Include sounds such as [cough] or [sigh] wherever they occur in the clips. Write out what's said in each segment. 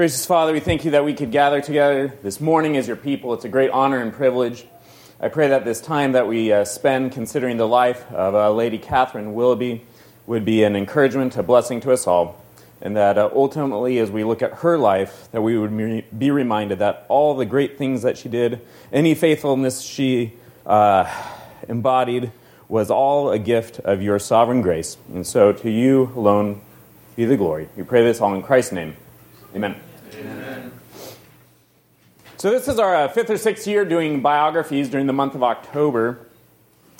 Gracious Father, we thank you that we could gather together this morning as your people. It's a great honor and privilege. I pray that this time that we uh, spend considering the life of uh, Lady Catherine Willoughby would be an encouragement, a blessing to us all, and that uh, ultimately, as we look at her life, that we would be reminded that all the great things that she did, any faithfulness she uh, embodied, was all a gift of your sovereign grace. And so, to you alone be the glory. We pray this all in Christ's name. Amen. Amen. So, this is our uh, fifth or sixth year doing biographies during the month of October.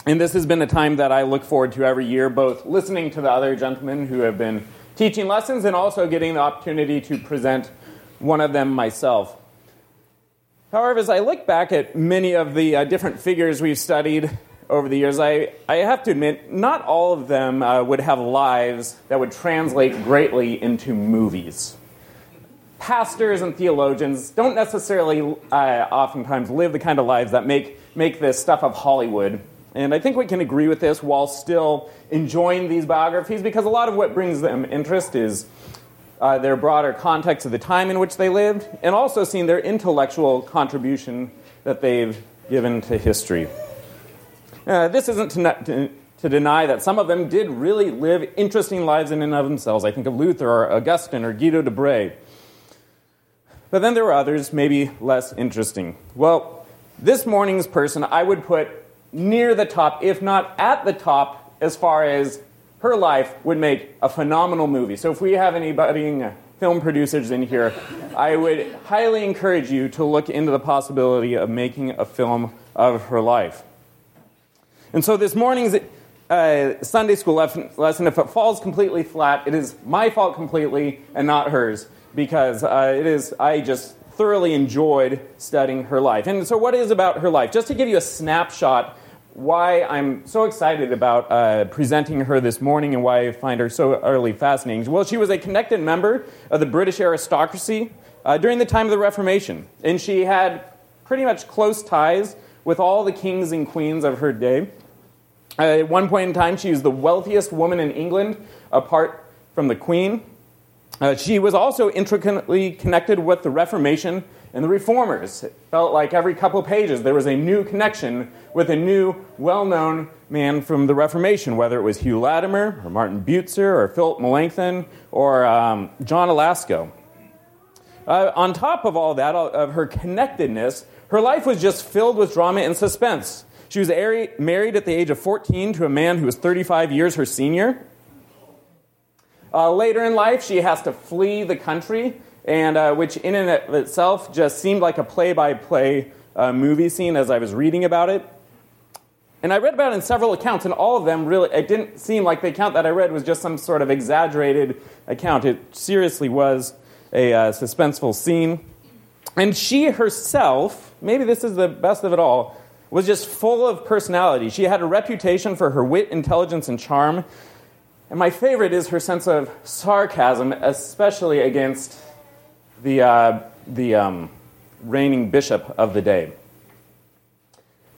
And this has been a time that I look forward to every year, both listening to the other gentlemen who have been teaching lessons and also getting the opportunity to present one of them myself. However, as I look back at many of the uh, different figures we've studied over the years, I, I have to admit, not all of them uh, would have lives that would translate greatly into movies pastors and theologians don't necessarily uh, oftentimes live the kind of lives that make, make this stuff of Hollywood. And I think we can agree with this while still enjoying these biographies because a lot of what brings them interest is uh, their broader context of the time in which they lived and also seeing their intellectual contribution that they've given to history. Uh, this isn't to, to, to, deny that some of them did really live interesting lives in and of themselves. I think of Luther or Augustine or Guido de Brès. But then there were others, maybe less interesting. Well, this morning's person I would put near the top, if not at the top, as far as her life would make a phenomenal movie. So if we have any budding film producers in here, I would highly encourage you to look into the possibility of making a film of her life. And so this morning's uh, Sunday school lesson, if it falls completely flat, it is my fault completely and not hers because uh, it is, I just thoroughly enjoyed studying her life. And so, what is about her life? Just to give you a snapshot, why I'm so excited about uh, presenting her this morning and why I find her so utterly fascinating. Well, she was a connected member of the British aristocracy uh, during the time of the Reformation, and she had pretty much close ties with all the kings and queens of her day. Uh, at one point in time, she was the wealthiest woman in England, apart from the Queen. Uh, she was also intricately connected with the Reformation and the Reformers. It felt like every couple pages there was a new connection with a new, well known man from the Reformation, whether it was Hugh Latimer, or Martin Bucer, or Philip Melanchthon, or um, John a Lasco. Uh, on top of all that, of her connectedness, her life was just filled with drama and suspense. She was married at the age of 14 to a man who was 35 years her senior. Uh, later in life, she has to flee the country, and uh, which in and of itself just seemed like a play-by-play uh, movie scene as I was reading about it. And I read about it in several accounts, and all of them really, it didn't seem like the account that I read was just some sort of exaggerated account. It seriously was a uh, suspenseful scene. And she herself, maybe this is the best of it all, was just full of personality. She had a reputation for her wit, intelligence, and charm. And my favorite is her sense of sarcasm, especially against the, uh, the um, reigning bishop of the day.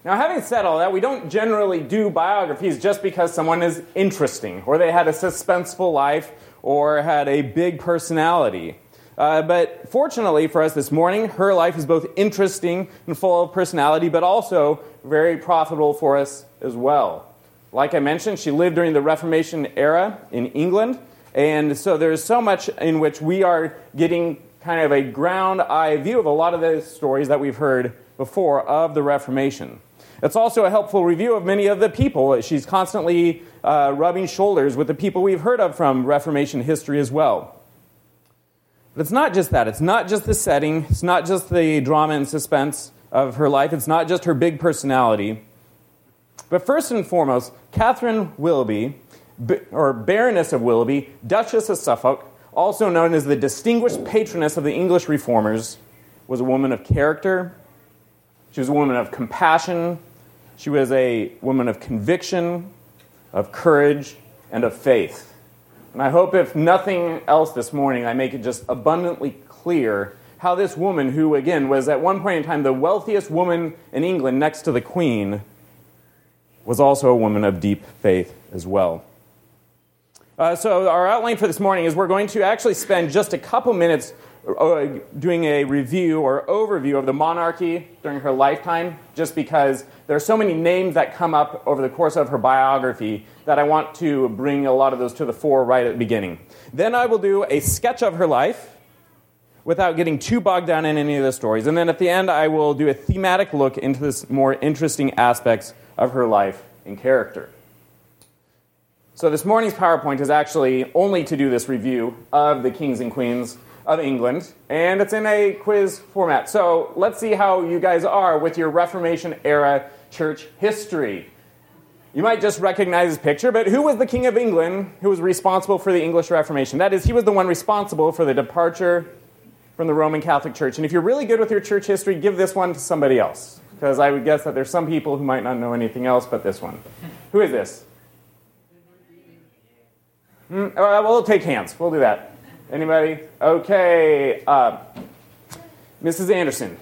Now, having said all that, we don't generally do biographies just because someone is interesting, or they had a suspenseful life, or had a big personality. Uh, but fortunately for us this morning, her life is both interesting and full of personality, but also very profitable for us as well. Like I mentioned, she lived during the Reformation era in England, and so there's so much in which we are getting kind of a ground eye view of a lot of the stories that we've heard before of the Reformation. It's also a helpful review of many of the people. She's constantly uh, rubbing shoulders with the people we've heard of from Reformation history as well. But it's not just that. It's not just the setting. It's not just the drama and suspense of her life. It's not just her big personality. But first and foremost, Catherine Willoughby, or Baroness of Willoughby, Duchess of Suffolk, also known as the distinguished patroness of the English reformers, was a woman of character. She was a woman of compassion. She was a woman of conviction, of courage, and of faith. And I hope, if nothing else this morning, I make it just abundantly clear how this woman, who again was at one point in time the wealthiest woman in England next to the Queen, was also a woman of deep faith as well. Uh, so, our outline for this morning is we're going to actually spend just a couple minutes uh, doing a review or overview of the monarchy during her lifetime, just because there are so many names that come up over the course of her biography that I want to bring a lot of those to the fore right at the beginning. Then I will do a sketch of her life without getting too bogged down in any of the stories. And then at the end, I will do a thematic look into this more interesting aspects of her life and character. So this morning's PowerPoint is actually only to do this review of the kings and queens of England, and it's in a quiz format. So let's see how you guys are with your Reformation era church history. You might just recognize his picture, but who was the King of England who was responsible for the English Reformation? That is, he was the one responsible for the departure from the Roman Catholic Church. And if you're really good with your church history, give this one to somebody else. Because I would guess that there's some people who might not know anything else but this one. Who is this? Mm, well, we'll take hands. We'll do that. Anybody? Okay. Uh, Mrs. Anderson.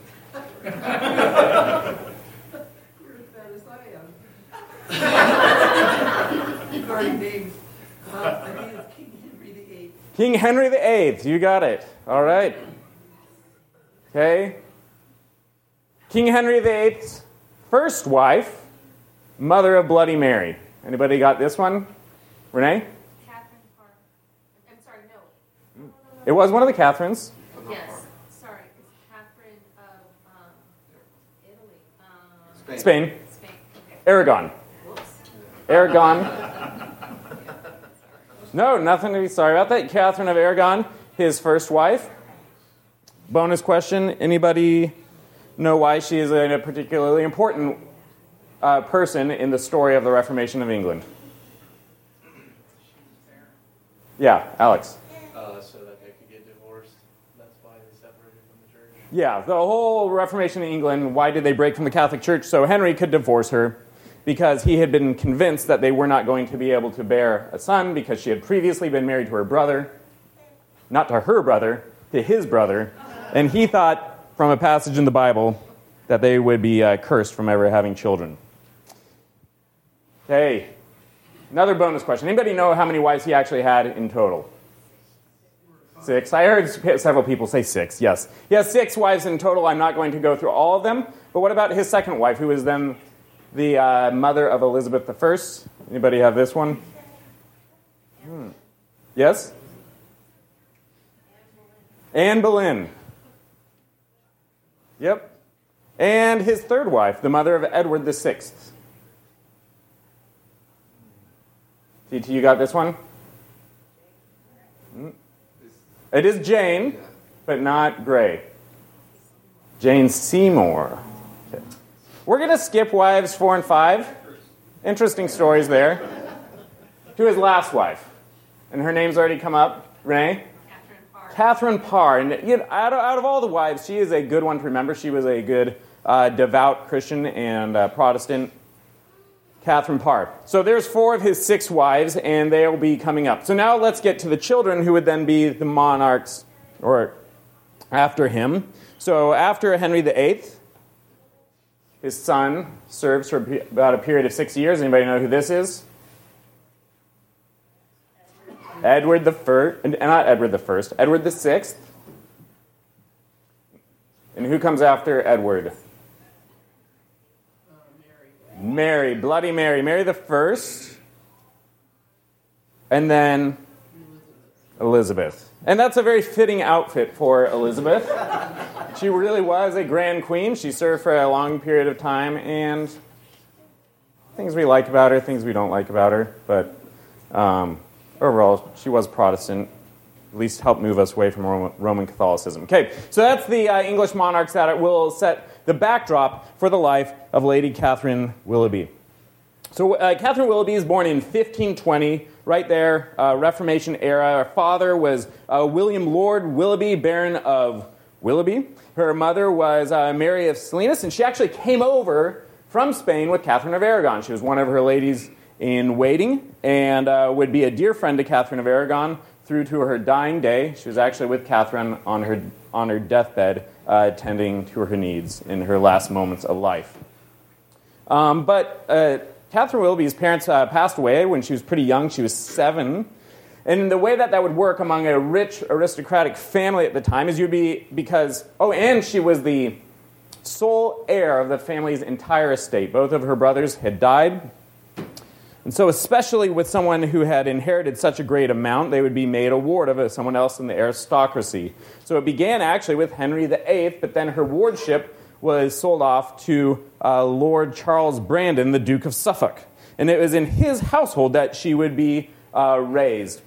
King Henry VIII. You got it. All right. Okay. King Henry VIII's first wife, mother of Bloody Mary. Anybody got this one? Renee? Catherine Parr. I'm sorry, no. It was one of the Catherines. Yes, sorry. It's Catherine of um, Italy. Um, Spain. Spain. Spain. Okay. Aragon. Whoops. Aragon. [laughs] No, nothing to be sorry about that. Catherine of Aragon, his first wife. Bonus question Anybody know why she is a particularly important uh, person in the story of the Reformation of England? Yeah, Alex. uh, so that they could get divorced. That's why they separated from the church. Yeah, the whole Reformation in England, why did they break from the Catholic Church? So Henry could divorce her because he had been convinced that they were not going to be able to bear a son because she had previously been married to her brother. Not to her brother, to his brother. And he thought, from a passage in the Bible, that they would be uh, cursed from ever having children. Okay, another bonus question. Anybody know how many wives he actually had in total? Six. I heard several people say six, yes. He has six wives in total. I'm not going to go through all of them. But what about his second wife, who was then the uh, mother of Elizabeth I? Anybody have this one? Hmm. Yes? Anne Boleyn. Yep. And his third wife, the mother of Edward VI. TT, you got this one? Hmm. It is Jane, but not Grey. Jane Seymour. Okay. We're going to skip wives four and five. Interesting stories there. To his last wife. And her name's already come up. Renee? Catherine Parr. And you know, out, of, out of all the wives, she is a good one to remember. She was a good uh, devout Christian and uh, Protestant. Catherine Parr. So there's four of his six wives, and they'll be coming up. So now let's get to the children who would then be the monarchs or after him. So after Henry VIII, his son serves for about a period of six years. Anybody know who this is? Edward the First, not Edward the First, Edward the Sixth. And who comes after Edward? Mary, Bloody Mary, Mary the First, and then Elizabeth. And that's a very fitting outfit for Elizabeth. [laughs] she really was a grand queen. She served for a long period of time, and things we like about her, things we don't like about her, but um, overall, she was Protestant. At least helped move us away from Roman, Catholicism. Okay, so that's the uh, English monarchs that will set the backdrop for the life of Lady Catherine Willoughby. So, uh, Catherine Willoughby is born in 1520, right there, uh, Reformation era. Her father was uh, William Lord Willoughby, Baron of Willoughby. Her mother was uh, Mary of Salinas, and she actually came over from Spain with Catherine of Aragon. She was one of her ladies in waiting and uh, would be a dear friend to Catherine of Aragon through to her dying day. She was actually with Catherine on her, on her deathbed, uh, to her needs in her last moments of life. Um, but uh, Catherine Willoughby's parents uh, passed away when she was pretty young. She was seven. And the way that that would work among a rich aristocratic family at the time is you'd be because, oh, and she was the sole heir of the family's entire estate. Both of her brothers had died. And so, especially with someone who had inherited such a great amount, they would be made a ward of someone else in the aristocracy. So it began actually with Henry VIII, but then her wardship was sold off to uh, Lord Charles Brandon, the Duke of Suffolk. And it was in his household that she would be uh, raised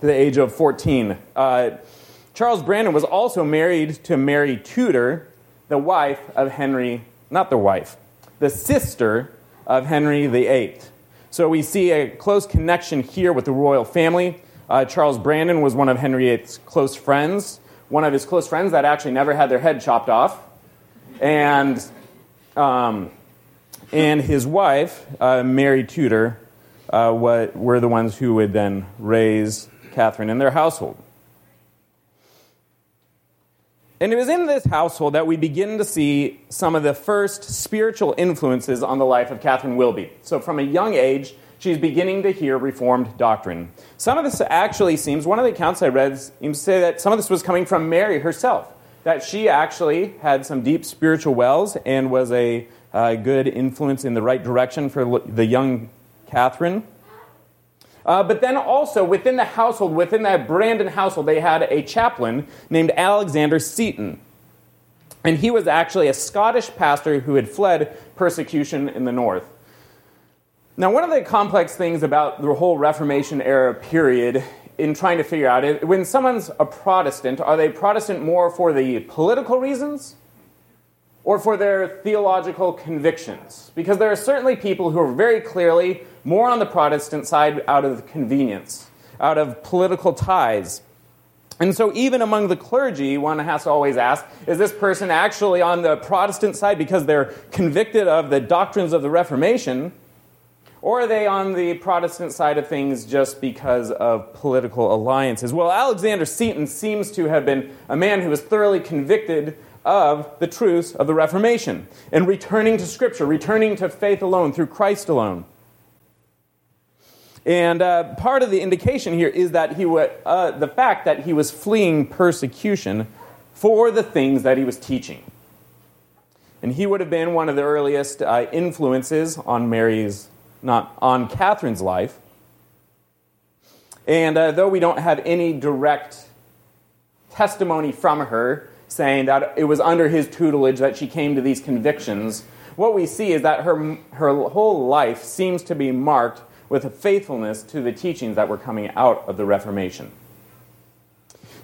to the age of 14. Uh, Charles Brandon was also married to Mary Tudor, the wife of Henry, not the wife, the sister of Henry VIII. So we see a close connection here with the royal family. Uh, Charles Brandon was one of Henry VIII's close friends, one of his close friends that actually never had their head chopped off. And, um, and his wife, uh, Mary Tudor, uh, were the ones who would then raise Catherine in their household. And it was in this household that we begin to see some of the first spiritual influences on the life of Catherine Willoughby. So, from a young age, she's beginning to hear Reformed doctrine. Some of this actually seems, one of the accounts I read seems to say that some of this was coming from Mary herself, that she actually had some deep spiritual wells and was a uh, good influence in the right direction for the young Catherine. Uh, but then also within the household, within that Brandon household, they had a chaplain named Alexander Seton. And he was actually a Scottish pastor who had fled persecution in the north. Now, one of the complex things about the whole Reformation era period in trying to figure out when someone's a Protestant, are they Protestant more for the political reasons or for their theological convictions? Because there are certainly people who are very clearly more on the Protestant side out of convenience, out of political ties. And so, even among the clergy, one has to always ask is this person actually on the Protestant side because they're convicted of the doctrines of the Reformation? Or are they on the Protestant side of things just because of political alliances? Well, Alexander Seton seems to have been a man who was thoroughly convicted of the truths of the Reformation and returning to Scripture, returning to faith alone through Christ alone. And uh, part of the indication here is that he uh, the fact that he was fleeing persecution for the things that he was teaching. And he would have been one of the earliest uh, influences on Mary's, not on Catherine's life. And uh, though we don't have any direct testimony from her, saying that it was under his tutelage that she came to these convictions, what we see is that her, her whole life seems to be marked with a faithfulness to the teachings that were coming out of the Reformation.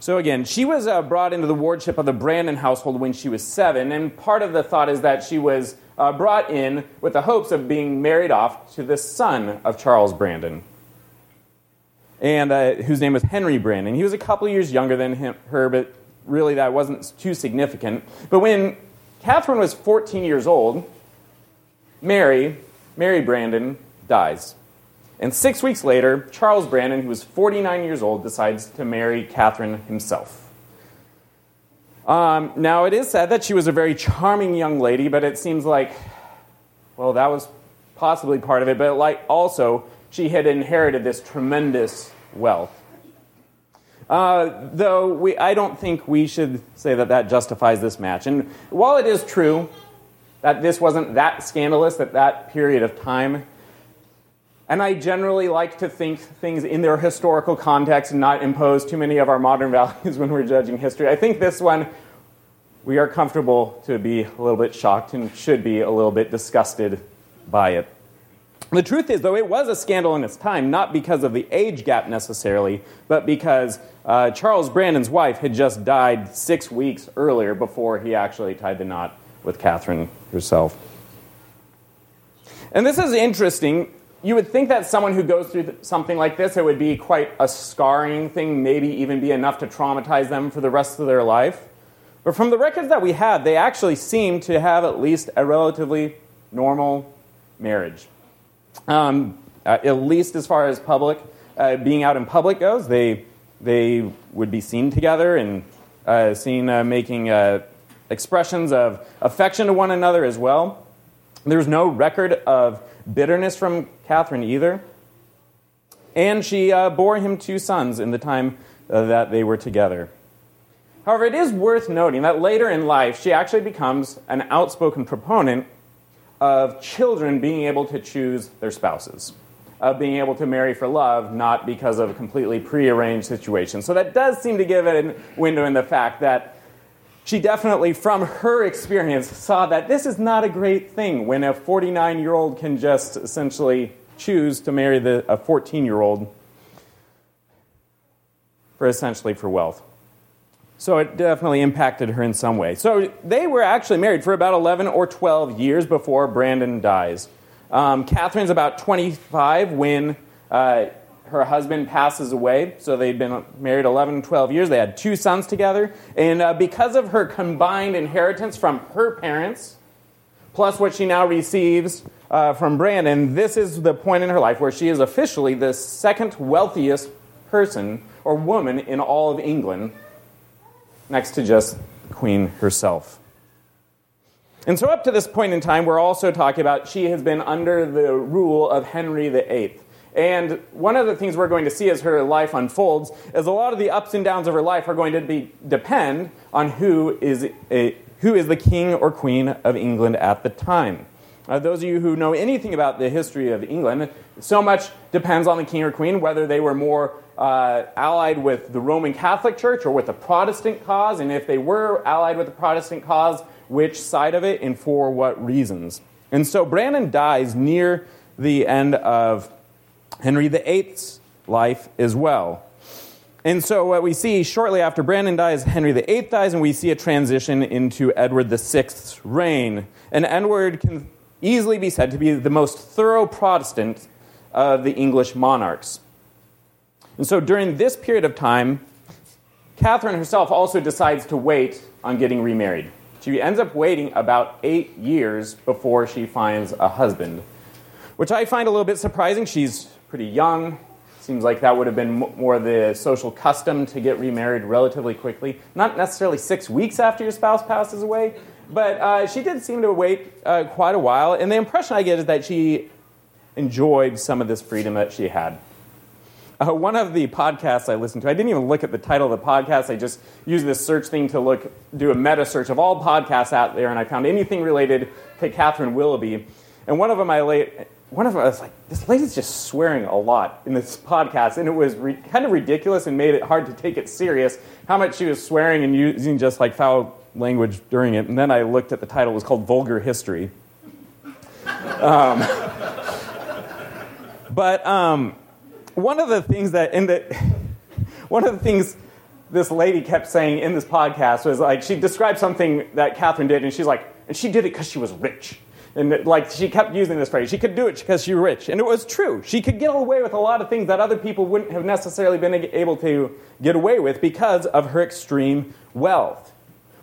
So, again, she was uh, brought into the wardship of the Brandon household when she was seven, and part of the thought is that she was uh, brought in with the hopes of being married off to the son of Charles Brandon, and uh, whose name was Henry Brandon. He was a couple years younger than him, her, but really that wasn't too significant. But when Catherine was 14 years old, Mary, Mary Brandon, dies. And six weeks later, Charles Brandon, who was 49 years old, decides to marry Catherine himself. Um, now, it is said that she was a very charming young lady, but it seems like, well, that was possibly part of it, but like also, she had inherited this tremendous wealth. Uh, though we, I don't think we should say that that justifies this match. And while it is true that this wasn't that scandalous at that period of time, and I generally like to think things in their historical context and not impose too many of our modern [laughs] values when we're judging history, I think this one we are comfortable to be a little bit shocked and should be a little bit disgusted by it. The truth is, though, it was a scandal in its time, not because of the age gap necessarily, but because uh, Charles Brandon's wife had just died six weeks earlier before he actually tied the knot with Catherine herself. And this is interesting. You would think that someone who goes through something like this, it would be quite a scarring thing, maybe even be enough to traumatize them for the rest of their life. But from the records that we have, they actually seem to have at least a relatively normal marriage. Um, at least as far as public, uh, being out in public goes, they they would be seen together and uh, seen uh, making uh, expressions of affection to one another as well. There's no record of bitterness from Catherine either. and she uh, bore him two sons in the time uh, that they were together. However, it is worth noting that later in life, she actually becomes an outspoken proponent of children being able to choose their spouses, of being able to marry for love, not because of a completely prearranged situation. So that does seem to give a window in the fact that she definitely, from her experience, saw that this is not a great thing when a 49 year old can just essentially choose to marry the, a 14 year old for essentially for wealth. So it definitely impacted her in some way. So they were actually married for about 11 or 12 years before Brandon dies. Um, Catherine's about 25 when uh, her husband passes away. So they'd been married 11, 12 years. They had two sons together. And uh, because of her combined inheritance from her parents, plus what she now receives uh, from Brandon, this is the point in her life where she is officially the second wealthiest person or woman in all of England next to just Queen herself. And so, up to this point in time, we're also talking about she has been under the rule of Henry VIII. And one of the things we're going to see as her life unfolds is a lot of the ups and downs of her life are going to be, depend on who is, a, who is the king or queen of England at the time. Uh, those of you who know anything about the history of England, so much depends on the king or queen, whether they were more uh, allied with the Roman Catholic Church or with the Protestant cause, and if they were allied with the Protestant cause, which side of it and for what reasons. And so Brandon dies near the end of Henry VIII's life as well. And so what we see shortly after Brandon dies, Henry VIII dies, and we see a transition into Edward VI's reign. And Edward can easily be said to be the most thorough Protestant of the English monarchs. And so during this period of time, Catherine herself also decides to wait on getting remarried. She ends up waiting about eight years before she finds a husband, which I find a little bit surprising. She's pretty young. Seems like that would have been more the social custom to get remarried relatively quickly. Not necessarily six weeks after your spouse passes away, but uh, she did seem to wait uh, quite a while. And the impression I get is that she enjoyed some of this freedom that she had. Uh, one of the podcasts I listened to, I didn't even look at the title of the podcast. I just used this search thing to look, do a meta search of all podcasts out there, and I found anything related to Catherine Willoughby. And one of them, I late, one of was like, this lady's just swearing a lot in this [laughs] podcast, and it was re- kind of ridiculous and made it hard to take it serious how much she was swearing and using just like foul language during it. And then I looked at the title; it was called Vulgar History. Um, [laughs] but um, one of the things that in the [laughs] one of the things this lady kept saying in this podcast was like she described something that Catherine did, and she's like, and she did it because she was rich. And like she kept using this phrase, she could do it because she was rich, and it was true. She could get away with a lot of things that other people wouldn't have necessarily been able to get away with because of her extreme wealth.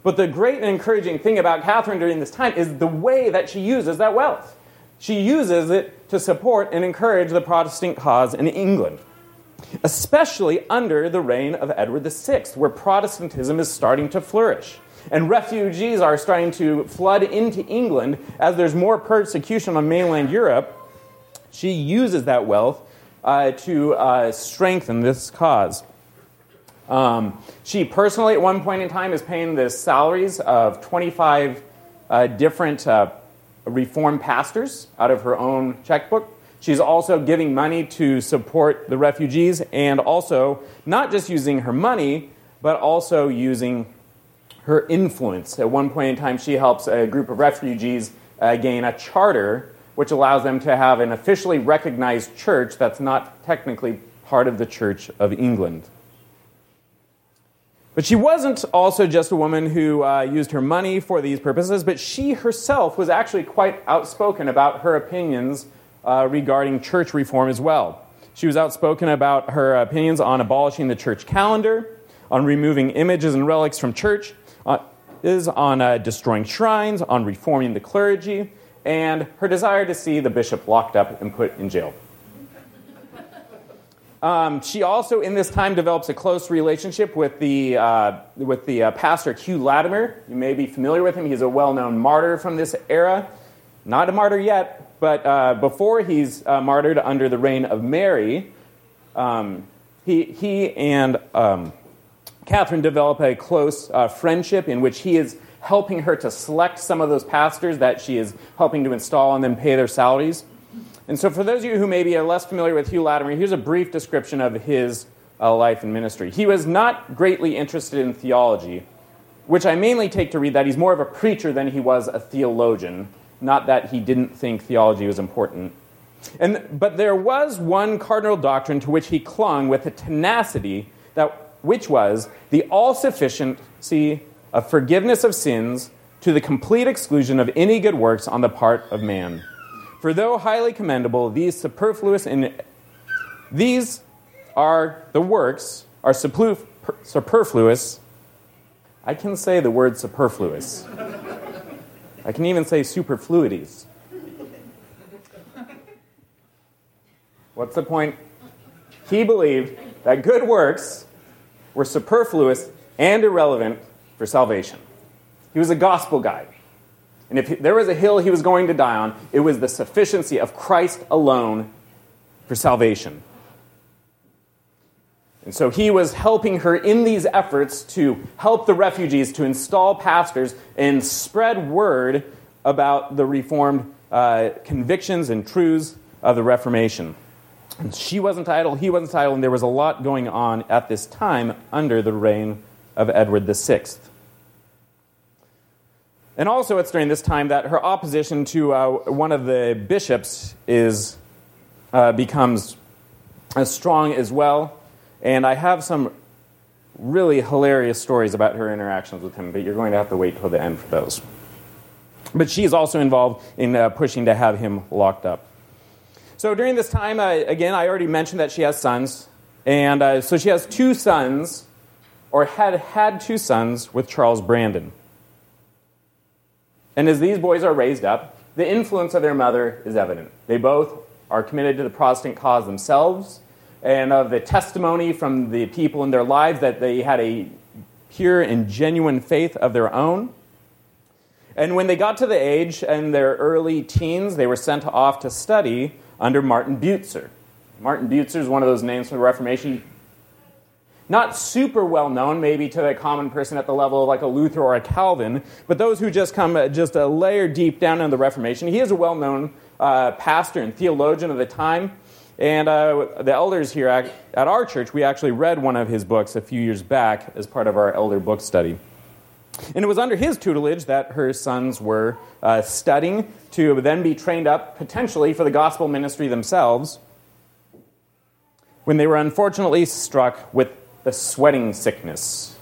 But the great and encouraging thing about Catherine during this time is the way that she uses that wealth. She uses it to support and encourage the Protestant cause in England, especially under the reign of Edward VI, where Protestantism is starting to flourish. And refugees are starting to flood into England as there's more persecution on mainland Europe. She uses that wealth uh, to uh, strengthen this cause. Um, she personally, at one point in time, is paying the salaries of 25 uh, different uh, reform pastors out of her own checkbook. She's also giving money to support the refugees and also not just using her money, but also using her influence. At one point in time, she helps a group of refugees uh, gain a charter which allows them to have an officially recognized church that's not technically part of the Church of England. But she wasn't also just a woman who uh, used her money for these purposes, but she herself was actually quite outspoken about her opinions uh, regarding church reform as well. She was outspoken about her opinions on abolishing the church calendar, on removing images and relics from church, is on uh, destroying shrines, on reforming the clergy, and her desire to see the bishop locked up and put in jail. Um, she also, in this time, develops a close relationship with the, uh, with the uh, pastor Hugh Latimer. You may be familiar with him. He's a well known martyr from this era. Not a martyr yet, but uh, before he's uh, martyred under the reign of Mary, um, he, he and um, Catherine develop a close uh, friendship in which he is helping her to select some of those pastors that she is helping to install and then pay their salaries. And so, for those of you who maybe are less familiar with Hugh Latimer, here's a brief description of his uh, life and ministry. He was not greatly interested in theology, which I mainly take to read that he's more of a preacher than he was a theologian, not that he didn't think theology was important. And, but there was one cardinal doctrine to which he clung with a tenacity that which was the all sufficiency of forgiveness of sins to the complete exclusion of any good works on the part of man. For though highly commendable, these superfluous in these are the works are superfluous. I can say the word superfluous. I can even say superfluities. What's the point? He believed that good works were superfluous and irrelevant for salvation. He was a gospel guy. And if there was a hill he was going to die on, it was the sufficiency of Christ alone for salvation. And so he was helping her in these efforts to help the refugees, to install pastors, and spread word about the Reformed uh, convictions and truths of the Reformation. She wasn't idle, he wasn't idle, and there was a lot going on at this time under the reign of Edward VI. And also, it's during this time that her opposition to uh, one of the bishops is, uh, becomes as strong as well. And I have some really hilarious stories about her interactions with him, but you're going to have to wait till the end for those. But she's also involved in uh, pushing to have him locked up. So during this time, uh, again, I already mentioned that she has sons. And uh, so she has two sons, or had had two sons with Charles Brandon. And as these boys are raised up, the influence of their mother is evident. They both are committed to the Protestant cause themselves, and of the testimony from the people in their lives that they had a pure and genuine faith of their own. And when they got to the age in their early teens, they were sent off to study under Martin Bucer. Martin Bucer is one of those names from the Reformation. Not super well known, maybe to the common person at the level of like a Luther or a Calvin, but those who just come uh, just a layer deep down in the Reformation. He is a well known uh, pastor and theologian of the time. And uh, the elders here at, at our church, we actually read one of his books a few years back as part of our elder book study. And it was under his tutelage that her sons were uh, studying to then be trained up potentially for the gospel ministry themselves when they were unfortunately struck with the sweating sickness,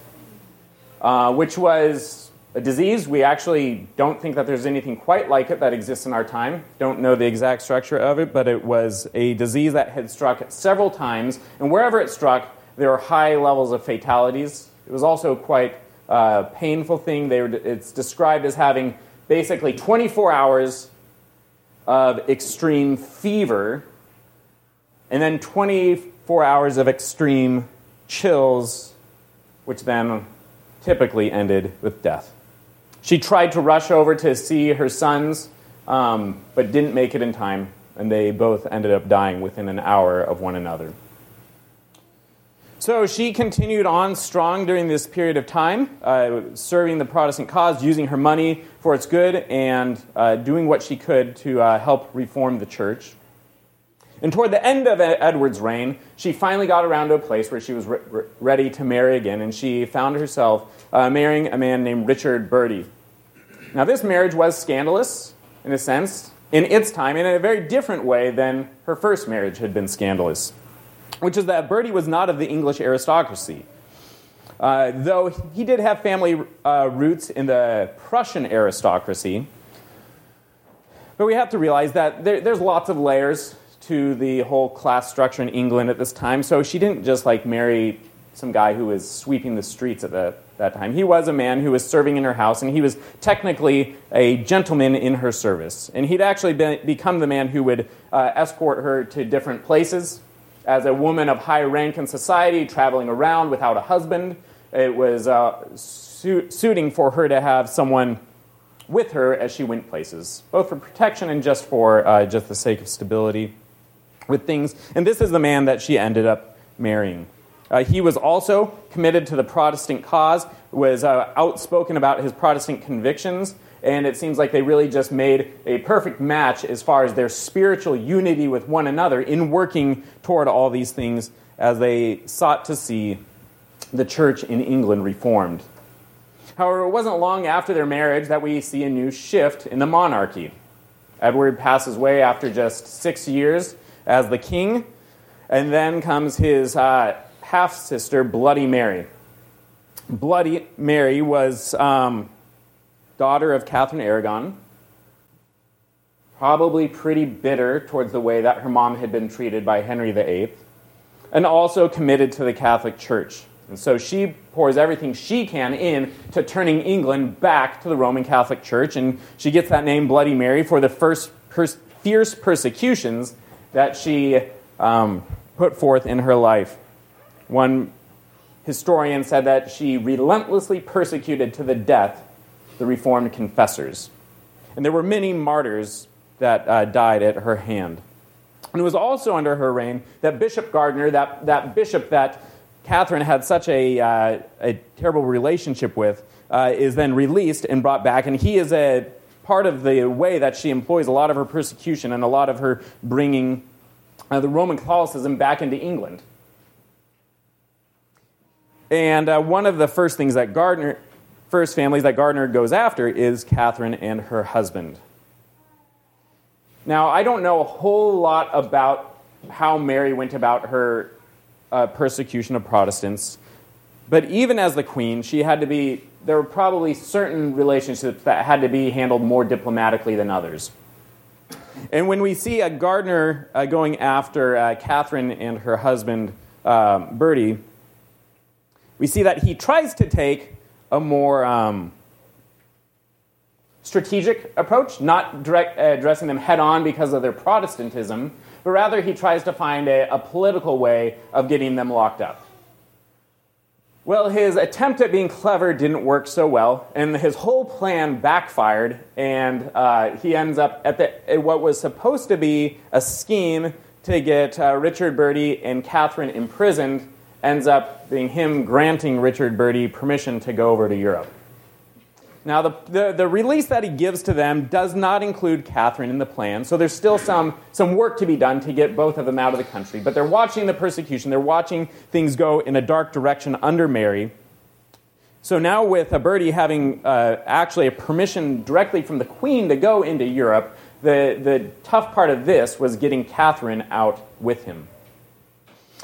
uh, which was a disease. We actually don't think that there's anything quite like it that exists in our time. Don't know the exact structure of it, but it was a disease that had struck several times, and wherever it struck, there were high levels of fatalities. It was also quite uh, painful thing. They were, it's described as having basically 24 hours of extreme fever and then 24 hours of extreme chills, which then typically ended with death. She tried to rush over to see her sons, um, but didn't make it in time, and they both ended up dying within an hour of one another. So she continued on strong during this period of time, uh, serving the Protestant cause, using her money for its good, and uh, doing what she could to uh, help reform the church. And toward the end of Edward's reign, she finally got around to a place where she was re- re- ready to marry again, and she found herself uh, marrying a man named Richard Bertie. Now, this marriage was scandalous, in a sense, in its time, in a very different way than her first marriage had been scandalous which is that Bertie was not of the English aristocracy. Uh, though he did have family uh, roots in the Prussian aristocracy. But we have to realize that there, there's lots of layers to the whole class structure in England at this time. So she didn't just like marry some guy who was sweeping the streets at the, that time. He was a man who was serving in her house, and he was technically a gentleman in her service. And he'd actually been, become the man who would uh, escort her to different places as a woman of high rank in society, traveling around without a husband. It was uh, su- suiting for her to have someone with her as she went places, both for protection and just for uh, just the sake of stability. with things. And this is the man that she ended up marrying. Uh, he was also committed to the Protestant cause, was uh, outspoken about his Protestant convictions, and it seems like they really just made a perfect match as far as their spiritual unity with one another in working toward all these things as they sought to see the church in England reformed. However, it wasn't long after their marriage that we see a new shift in the monarchy. Edward passes away after just six years as the king, and then comes his uh, half sister, Bloody Mary. Bloody Mary was um, daughter of Catherine Aragon, probably pretty bitter towards the way that her mom had been treated by Henry VIII, and also committed to the Catholic Church. And so she pours everything she can in to turning England back to the Roman Catholic Church, and she gets that name Bloody Mary for the first pers- fierce persecutions that she um, put forth in her life. One historian said that she relentlessly persecuted to the death the Reformed confessors. And there were many martyrs that uh, died at her hand. And it was also under her reign that Bishop Gardiner, that, that bishop that Catherine had such a, uh, a terrible relationship with, uh, is then released and brought back. And he is a part of the way that she employs a lot of her persecution and a lot of her bringing uh, the Roman Catholicism back into England. And uh, one of the first things that Gardiner, first families that Gardiner goes after is Catherine and her husband. Now, I don't know a whole lot about how Mary went about her uh, persecution of Protestants, but even as the queen, she had to be, there were probably certain relationships that had to be handled more diplomatically than others. And when we see a Gardiner uh, going after uh, Catherine and her husband, um, Bertie, we see that he tries to take a more um, strategic approach, not direct, uh, addressing them head on because of their Protestantism, but rather he tries to find a, a political way of getting them locked up. Well, his attempt at being clever didn't work so well, and his whole plan backfired, and uh, he ends up at, the, at what was supposed to be a scheme to get uh, Richard Bertie and Catherine imprisoned ends up being him granting Richard Bertie permission to go over to Europe. Now, the, the, the, release that he gives to them does not include Catherine in the plan, so there's still some, some work to be done to get both of them out of the country. But they're watching the persecution, they're watching things go in a dark direction under Mary. So now, with Bertie having uh, actually a permission directly from the Queen to go into Europe, the, the tough part of this was getting Catherine out with him.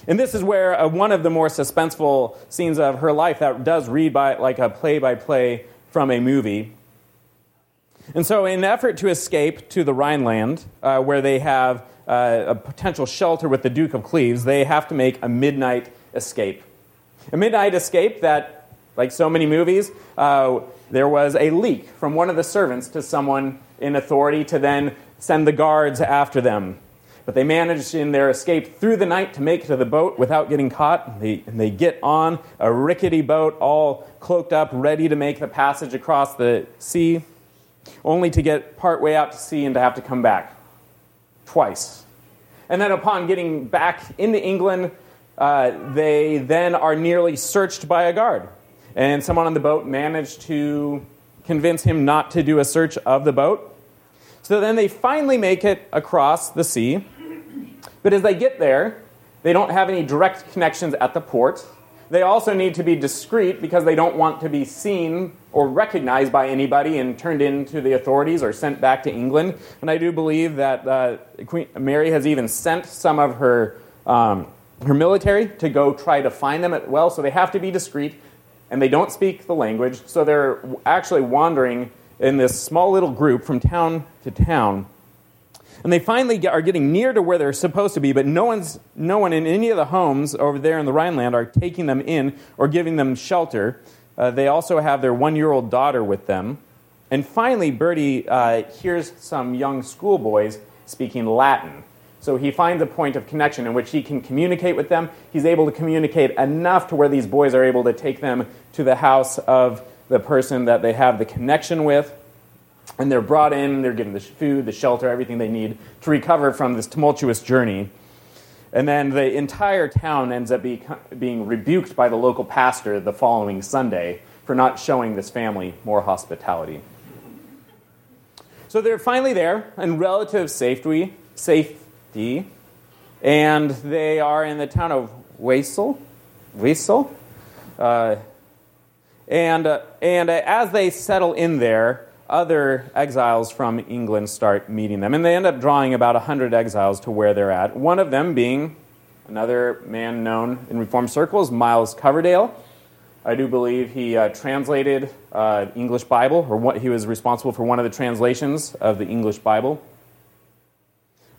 And this is where uh, one of the more suspenseful scenes of her life that does read by like a play by play from a movie. And so, in an effort to escape to the Rhineland, uh, where they have uh, a potential shelter with the Duke of Cleves, they have to make a midnight escape. A midnight escape that, like so many movies, uh, there was a leak from one of the servants to someone in authority to then send the guards after them. But they manage in their escape through the night to make it to the boat without getting caught. They, and they get on a rickety boat, all cloaked up, ready to make the passage across the sea, only to get partway out to sea and to have to come back twice. And then, upon getting back into England, uh, they then are nearly searched by a guard. And someone on the boat managed to convince him not to do a search of the boat. So then they finally make it across the sea. But as they get there, they don't have any direct connections at the port. They also need to be discreet because they don't want to be seen or recognized by anybody and turned into the authorities or sent back to England. And I do believe that uh, Queen Mary has even sent some of her, um, her military to go try to find them as well. So they have to be discreet and they don't speak the language. So they're actually wandering in this small little group from town to town. And they finally get, are getting near to where they're supposed to be, but no, one's, no one in any of the homes over there in the Rhineland are taking them in or giving them shelter. Uh, they also have their one year old daughter with them. And finally, Bertie uh, hears some young schoolboys speaking Latin. So he finds a point of connection in which he can communicate with them. He's able to communicate enough to where these boys are able to take them to the house of the person that they have the connection with. And they're brought in, they're given the food, the shelter, everything they need to recover from this tumultuous journey. And then the entire town ends up be, being rebuked by the local pastor the following Sunday for not showing this family more hospitality. So they're finally there in relative safety, safety, and they are in the town of Wesel. Wesel? Uh, and uh, and uh, as they settle in there, other exiles from England start meeting them. And they end up drawing about 100 exiles to where they're at. One of them being another man known in Reformed circles, Miles Coverdale. I do believe he uh, translated uh, English Bible, or what, he was responsible for one of the translations of the English Bible.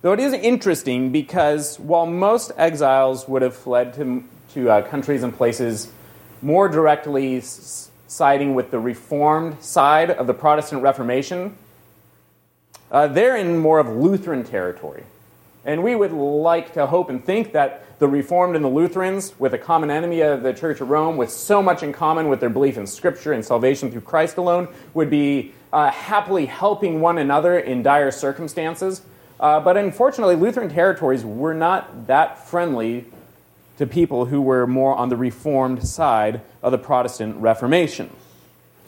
Though it is interesting because while most exiles would have fled to, to uh, countries and places more directly siding with the Reformed side of the Protestant Reformation, uh, they're in more of Lutheran territory. And we would like to hope and think that the Reformed and the Lutherans, with a common enemy of the Church of Rome, with so much in common with their belief in Scripture and salvation through Christ alone, would be uh, happily helping one another in dire circumstances. Uh, but unfortunately, Lutheran territories were not that friendly to people who were more on the Reformed side of the Protestant Reformation.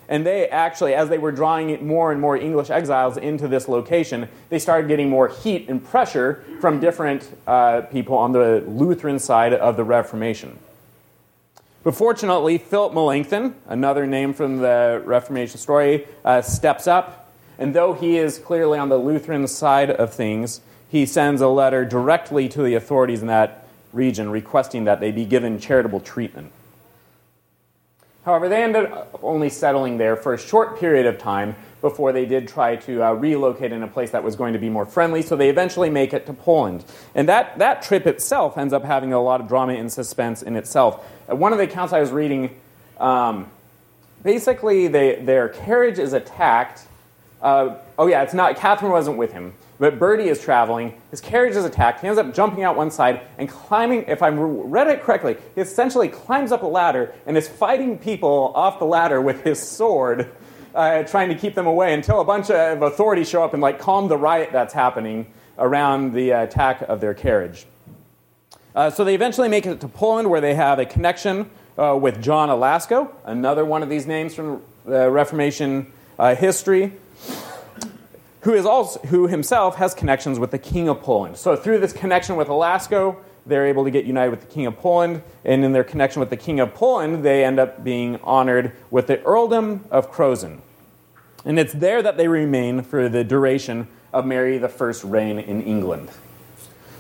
And they actually, as they were drawing more and more English exiles into this location, they started getting more heat and pressure from different uh, people on the Lutheran side of the Reformation. But fortunately, Philip Melanchthon, another name from the Reformation story, uh, steps up. And though he is clearly on the Lutheran side of things, he sends a letter directly to the authorities in that region requesting that they be given charitable treatment. However, they ended up only settling there for a short period of time before they did try to uh, relocate in a place that was going to be more friendly, so they eventually make it to Poland. And that, that trip itself ends up having a lot of drama and suspense in itself. Uh, one of the accounts I was reading, um, basically, they, their carriage is attacked. Uh, oh, yeah, it's not, Catherine wasn't with him. But Bertie is traveling. His carriage is attacked. He ends up jumping out one side and climbing. If I read it correctly, he essentially climbs up a ladder and is fighting people off the ladder with his sword, uh, trying to keep them away until a bunch of authorities show up and like calm the riot that's happening around the attack of their carriage. Uh, so they eventually make it to Poland, where they have a connection uh, with John a Lasco, another one of these names from the Reformation uh, history who, is also, who himself has connections with the King of Poland. So, through this connection with a Lasco, they're able to get united with the King of Poland, and in their connection with the King of Poland, they end up being honored with the earldom of Krozen. And it's there that they remain for the duration of Mary I's reign in England.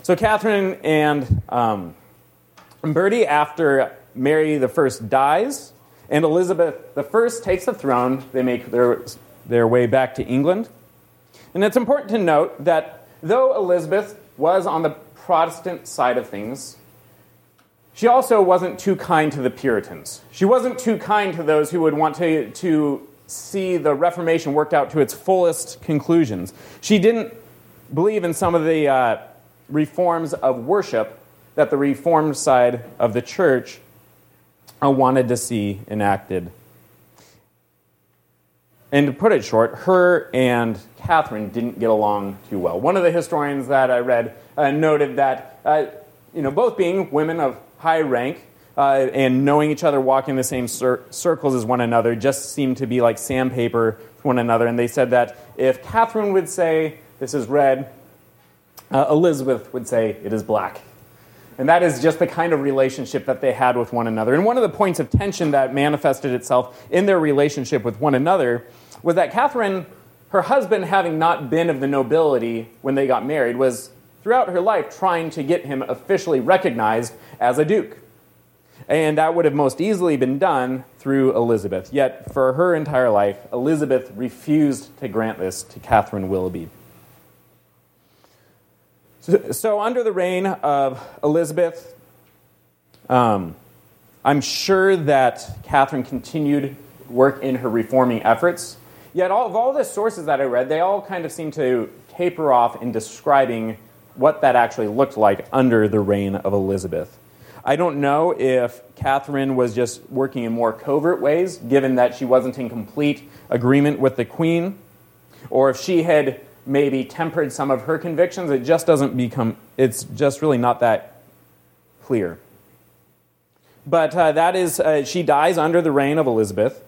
So, Catherine and um, Bertie, after Mary I dies, and Elizabeth I takes the throne, they make their, their way back to England. And it's important to note that though Elizabeth was on the Protestant side of things, she also wasn't too kind to the Puritans. She wasn't too kind to those who would want to, to see the Reformation worked out to its fullest conclusions. She didn't believe in some of the uh, reforms of worship that the Reformed side of the church uh, wanted to see enacted. And to put it short, her and Catherine didn't get along too well. One of the historians that I read uh, noted that, uh, you know, both being women of high rank uh, and knowing each other, walking the same cir- circles as one another, just seemed to be like sandpaper to one another. And they said that if Catherine would say, This is red, uh, Elizabeth would say, It is black. And that is just the kind of relationship that they had with one another. And one of the points of tension that manifested itself in their relationship with one another was that Catherine, her husband having not been of the nobility when they got married, was throughout her life trying to get him officially recognized as a duke. And that would have most easily been done through Elizabeth. Yet, for her entire life, Elizabeth refused to grant this to Catherine Willoughby. So, so, under the reign of Elizabeth, um, I'm sure that Catherine continued work in her reforming efforts. Yet, all of all the sources that I read, they all kind of seem to taper off in describing what that actually looked like under the reign of Elizabeth. I don't know if Catherine was just working in more covert ways, given that she wasn't in complete agreement with the queen, or if she had maybe tempered some of her convictions. It just doesn't become, it's just really not that clear. But uh, that is, uh, she dies under the reign of Elizabeth.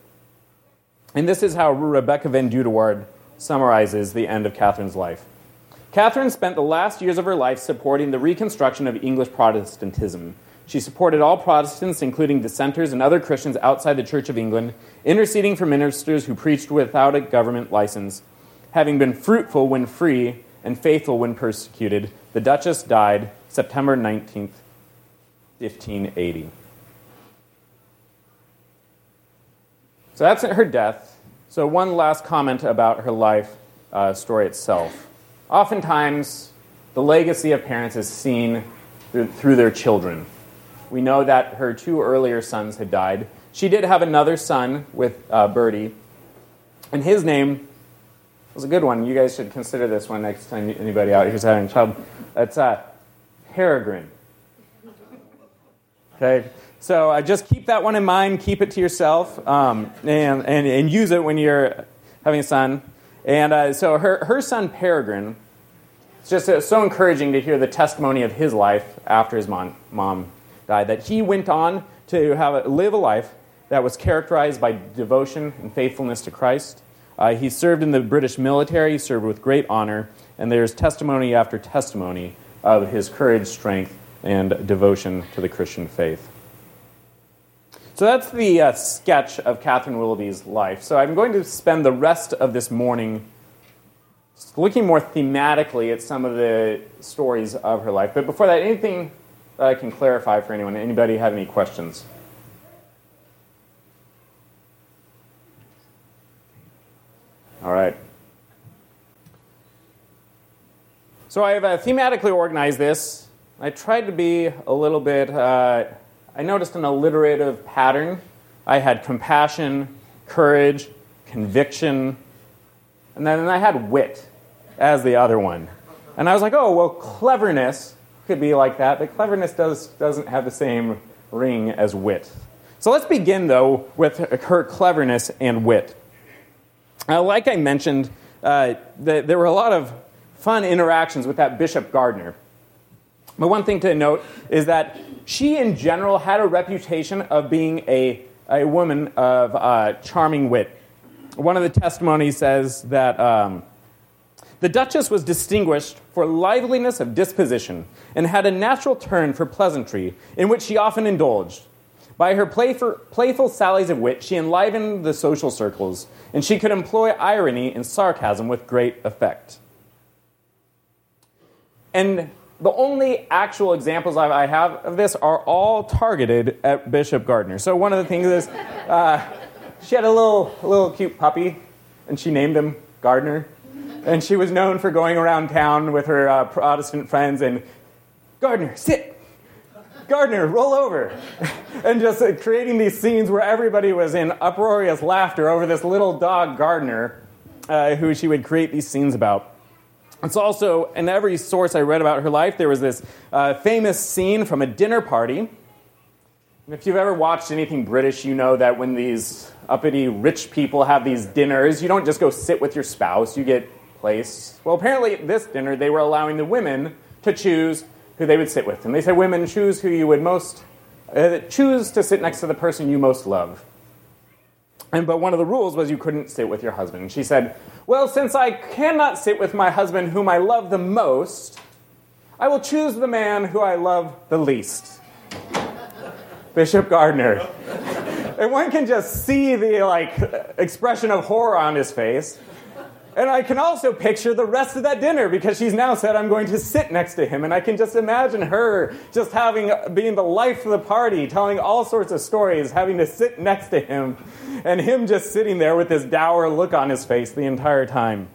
And this is how Rebecca VanDoodewaard summarizes the end of Catherine's life. Catherine spent the last years of her life supporting the reconstruction of English Protestantism. She supported all Protestants, including dissenters and other Christians outside the Church of England, interceding for ministers who preached without a government license. Having been fruitful when free and faithful when persecuted, the Duchess died September 19th, 1580. So that's her death. So, one last comment about her life uh, story itself. Oftentimes, the legacy of parents is seen through, through their children. We know that her two earlier sons had died. She did have another son with uh, Bertie, and his name was a good one. You guys should consider this one next time anybody out here is having a child. It's uh, Peregrine. Okay, so uh, just keep that one in mind. Keep it to yourself, um, and, and and use it when you're having a son. And uh, so her her son Peregrine. It's just uh, so encouraging to hear the testimony of his life after his mom, mom died. That he went on to have a, live a life that was characterized by devotion and faithfulness to Christ. Uh, he served in the British military, he served with great honor, and there's testimony after testimony of his courage, strength, and devotion to the Christian faith. So that's the uh, sketch of Catherine Willoughby's life. So I'm going to spend the rest of this morning looking more thematically at some of the stories of her life. But before that, anything that I can clarify for anyone? Anybody have any questions? All right. So I've uh, thematically organized this. I tried to be a little bit, uh, I noticed an alliterative pattern. I had compassion, courage, conviction, and then I had wit as the other one. And I was like, oh, well, cleverness could be like that, but cleverness does, doesn't have the same ring as wit. So let's begin, though, with her cleverness and wit. Uh, like I mentioned, uh, the, there were a lot of fun interactions with that Bishop Gardiner. But one thing to note is that she, in general, had a reputation of being a, a woman of uh, charming wit. One of the testimonies says that um, the Duchess was distinguished for liveliness of disposition and had a natural turn for pleasantry, in which she often indulged. By her playful, playful sallies of wit, she enlivened the social circles, and she could employ irony and sarcasm with great effect. And the only actual examples I have of this are all targeted at Bishop Gardiner. So one of the things is, uh, she had a little, little cute puppy, and she named him Gardiner. And she was known for going around town with her uh, Protestant friends and, Gardiner, sit. Gardiner, roll over. [laughs] and just uh, creating these scenes where everybody was in uproarious laughter over this little dog, Gardiner, uh, who she would create these scenes about. It's also, in every source I read about her life, there was this uh, famous scene from a dinner party. And if you've ever watched anything British, you know that when these uppity rich people have these dinners, you don't just go sit with your spouse, you get placed. Well, apparently at this dinner, they were allowing the women to choose who they would sit with. And they said, Women, choose who you would most, uh, choose to sit next to the person you most love. And, but one of the rules was you couldn't sit with your husband. And she said, Well, since I cannot sit with my husband whom I love the most, I will choose the man who I love the least. [laughs] Bishop Gardiner. and one can just see the like expression of horror on his face. And I can also picture the rest of that dinner because she's now said I'm going to sit next to him. And I can just imagine her just having, being the life of the party, telling all sorts of stories, having to sit next to him, and him just sitting there with this dour look on his face the entire time.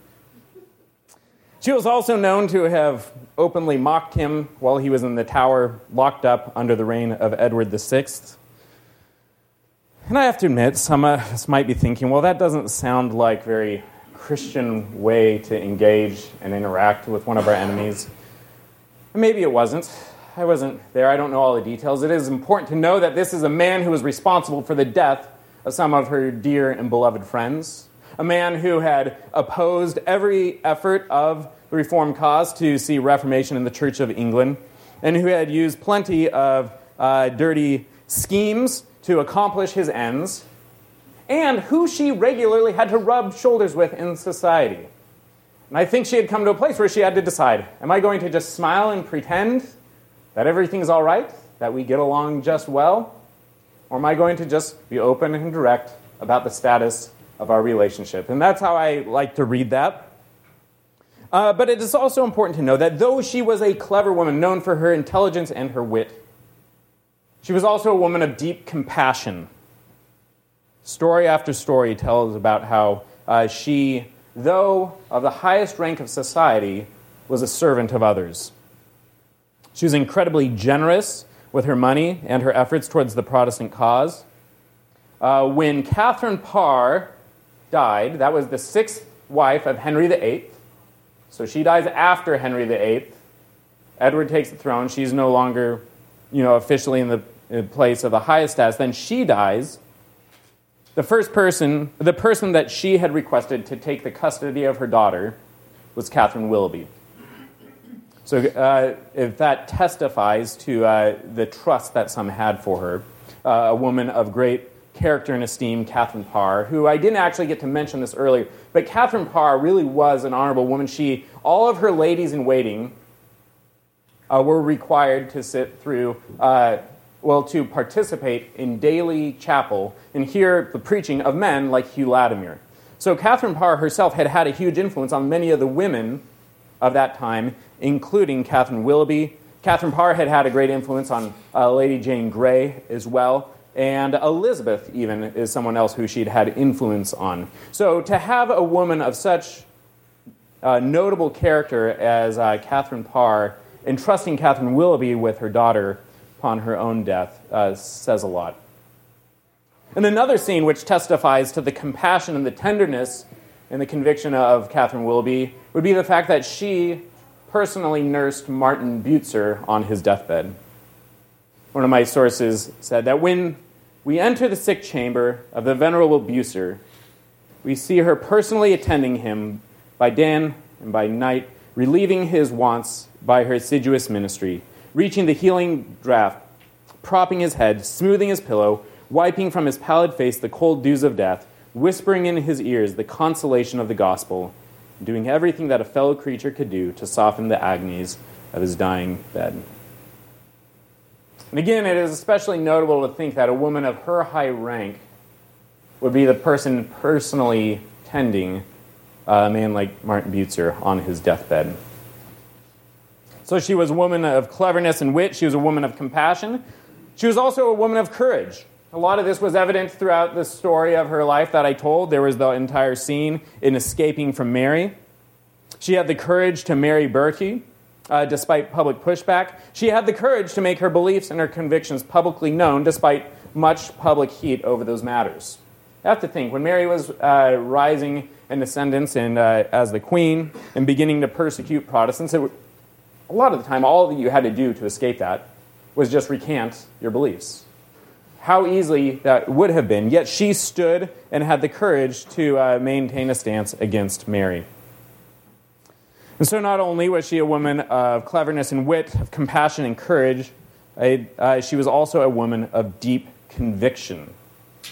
She was also known to have openly mocked him while he was in the tower, locked up under the reign of Edward VI. And I have to admit, some of us might be thinking, well, that doesn't sound like very Christian way to engage and interact with one of our enemies. Maybe it wasn't. I wasn't there. I don't know all the details. It is important to know that this is a man who was responsible for the death of some of her dear and beloved friends. A man who had opposed every effort of the Reformed cause to see Reformation in the Church of England. and who had used plenty of uh, dirty schemes to accomplish his ends, and who she regularly had to rub shoulders with in society. And I think she had come to a place where she had to decide Am I going to just smile and pretend that everything's all right, that we get along just well? Or am I going to just be open and direct about the status of our relationship? And that's how I like to read that. Uh, but it is also important to know that though she was a clever woman known for her intelligence and her wit, she was also a woman of deep compassion. Story after story tells about how uh, she, though of the highest rank of society, was a servant of others. She was incredibly generous with her money and her efforts towards the Protestant cause. Uh, when Catherine Parr died, that was the sixth wife of Henry VIII, so she dies after Henry VIII. Edward takes the throne. She's no longer, you know, officially in the place of the highest status. Then she dies. The first person, the person that she had requested to take the custody of her daughter, was Catherine Willoughby. So uh, if that testifies to uh, the trust that some had for her, uh, a woman of great character and esteem, Catherine Parr, who I didn't actually get to mention this earlier, but Catherine Parr really was an honorable woman. She, all of her ladies in waiting uh, were required to sit through, uh, well, to participate in daily chapel and hear the preaching of men like Hugh Latimer. So Catherine Parr herself had had a huge influence on many of the women of that time, including Catherine Willoughby. Catherine Parr had had a great influence on uh, Lady Jane Grey as well. And Elizabeth, even, is someone else who she'd had influence on. So to have a woman of such uh, notable character as uh, Catherine Parr entrusting Catherine Willoughby with her daughter upon her own death uh, says a lot. And another scene which testifies to the compassion and the tenderness and the conviction of Catherine Willoughby would be the fact that she personally nursed Martin Butzer on his deathbed. One of my sources said that when we enter the sick chamber of the Venerable Bucer, we see her personally attending him by day and by night, relieving his wants by her assiduous ministry, reaching the healing draught, propping his head, smoothing his pillow, wiping from his pallid face the cold dews of death, whispering in his ears the consolation of the gospel, doing everything that a fellow creature could do to soften the agonies of his dying bed. And again, it is especially notable to think that a woman of her high rank would be the person personally tending a man like Martin Butzer on his deathbed. So she was a woman of cleverness and wit. She was a woman of compassion. She was also a woman of courage. A lot of this was evident throughout the story of her life that I told. There was the entire scene in escaping from Mary. She had the courage to marry Bertie, uh, despite public pushback. She had the courage to make her beliefs and her convictions publicly known, despite much public heat over those matters. You have to think, when Mary was uh, rising in ascendance and, uh, as the queen and beginning to persecute Protestants, it, a lot of the time, all that you had to do to escape that was just recant your beliefs. How easily that would have been, yet she stood and had the courage to uh, maintain a stance against Mary. And so, not only was she a woman of cleverness and wit, of compassion and courage, uh, she was also a woman of deep conviction.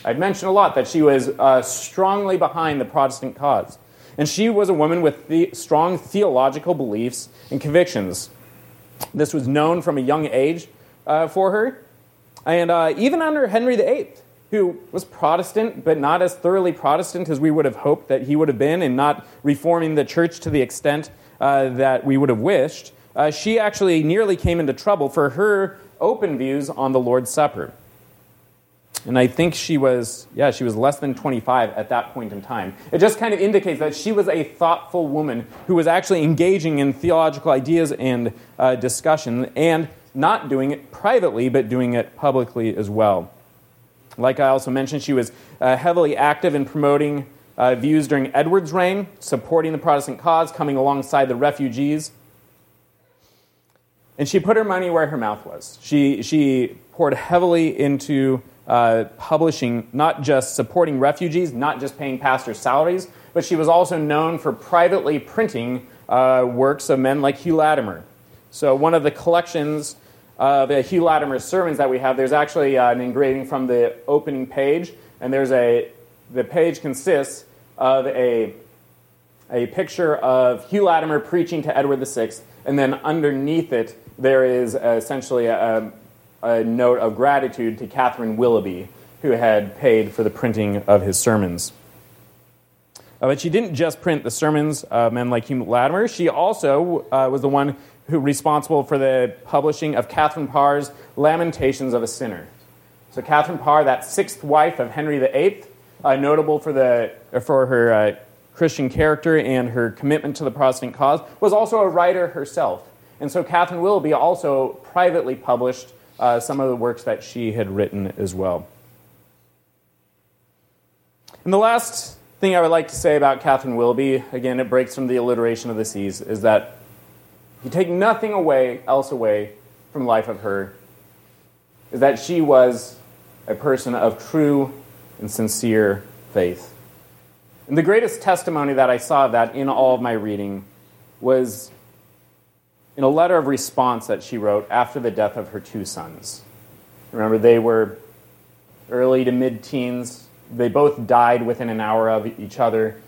I'd mentioned a lot that she was uh, strongly behind the Protestant cause. And she was a woman with the strong theological beliefs and convictions. This was known from a young age uh, for her. And uh, even under Henry VIII, who was Protestant, but not as thoroughly Protestant as we would have hoped that he would have been, and not reforming the church to the extent uh, that we would have wished, uh, she actually nearly came into trouble for her open views on the Lord's Supper. And I think she was, yeah, she was less than 25 at that point in time. It just kind of indicates that she was a thoughtful woman who was actually engaging in theological ideas and uh, discussion and not doing it privately, but doing it publicly as well. Like I also mentioned, she was uh, heavily active in promoting uh, views during Edward's reign, supporting the Protestant cause, coming alongside the refugees. And she put her money where her mouth was. She, she poured heavily into uh, publishing, not just supporting refugees, not just paying pastors' salaries, but she was also known for privately printing uh, works of men like Hugh Latimer, So, one of the collections of uh, Hugh Latimer's sermons that we have, there's actually uh, an engraving from the opening page, and there's a the page consists of a a picture of Hugh Latimer preaching to Edward VI, and then underneath it there is essentially a, a note of gratitude to Catherine Willoughby, who had paid for the printing of his sermons. Uh, but she didn't just print the sermons of men like Hugh Latimer. She also uh, was the one who responsible for the publishing of Catherine Parr's Lamentations of a Sinner. So Catherine Parr, that sixth wife of Henry VIII, uh, notable for, the, for her uh, Christian character and her commitment to the Protestant cause, was also a writer herself. And so Catherine Willoughby also privately published uh, some of the works that she had written as well. And the last thing I would like to say about Catherine Willoughby, again, it breaks from the alliteration of the seas, is that you take nothing away else away from life of her, is that she was a person of true and sincere faith. And the greatest testimony that I saw of that in all of my reading was in a letter of response that she wrote after the death of her two sons. Remember, they were early to mid teens. They both died within an hour of each other.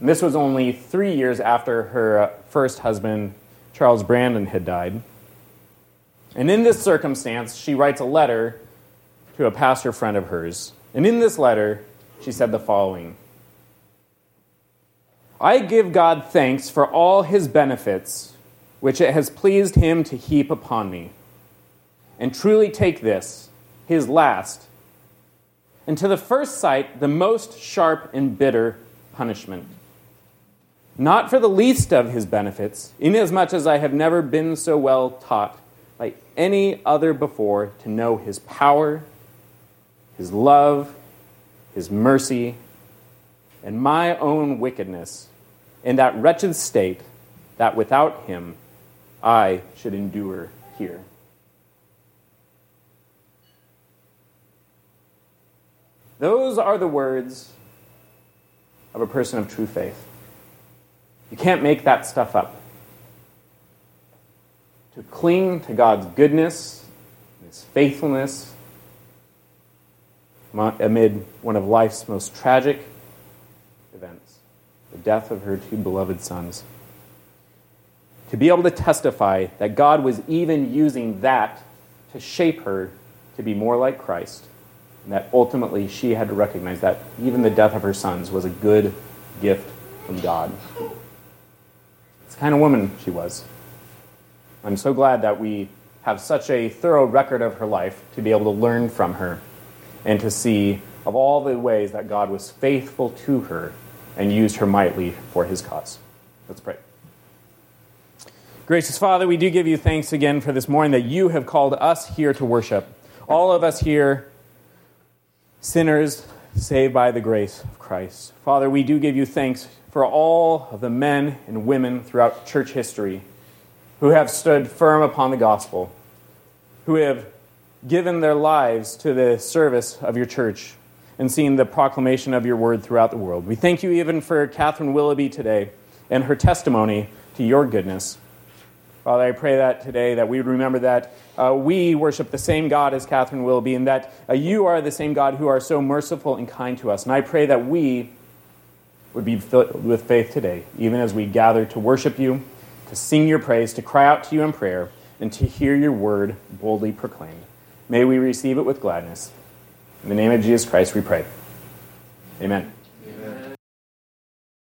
And this was only three years after her uh, first husband, Charles Brandon, had died. And in this circumstance, she writes a letter to a pastor friend of hers. And in this letter, she said the following I give God thanks for all his benefits which it has pleased him to heap upon me. And truly take this, his last, and to the first sight, the most sharp and bitter punishment. Not for the least of his benefits, inasmuch as I have never been so well taught by any other before to know his power, his love, his mercy, and my own wickedness in that wretched state that without him I should endure here. Those are the words of a person of true faith. You can't make that stuff up. To cling to God's goodness, His faithfulness, amid one of life's most tragic events the death of her two beloved sons to be able to testify that God was even using that to shape her to be more like Christ, and that ultimately she had to recognize that even the death of her sons was a good gift from God. It's the kind of woman she was. I'm so glad that we have such a thorough record of her life to be able to learn from her and to see of all the ways that God was faithful to her and used her mightily for his cause. Let's pray. Gracious Father, we do give you thanks again for this morning that you have called us here to worship. All of us here, sinners saved by the grace of Christ. Father, we do give you thanks for all of the men and women throughout church history who have stood firm upon the gospel, who have given their lives to the service of your church and seen the proclamation of your word throughout the world. We thank you even for Catherine Willoughby today and her testimony to your goodness. Father, I pray that today that we would remember that uh, we worship the same God as Catherine Willoughby, and that uh, you are the same God who are so merciful and kind to us. And I pray that we would be filled with faith today, even as we gather to worship you, to sing your praise, to cry out to you in prayer, and to hear your word boldly proclaimed. May we receive it with gladness. In the name of Jesus Christ, we pray. Amen.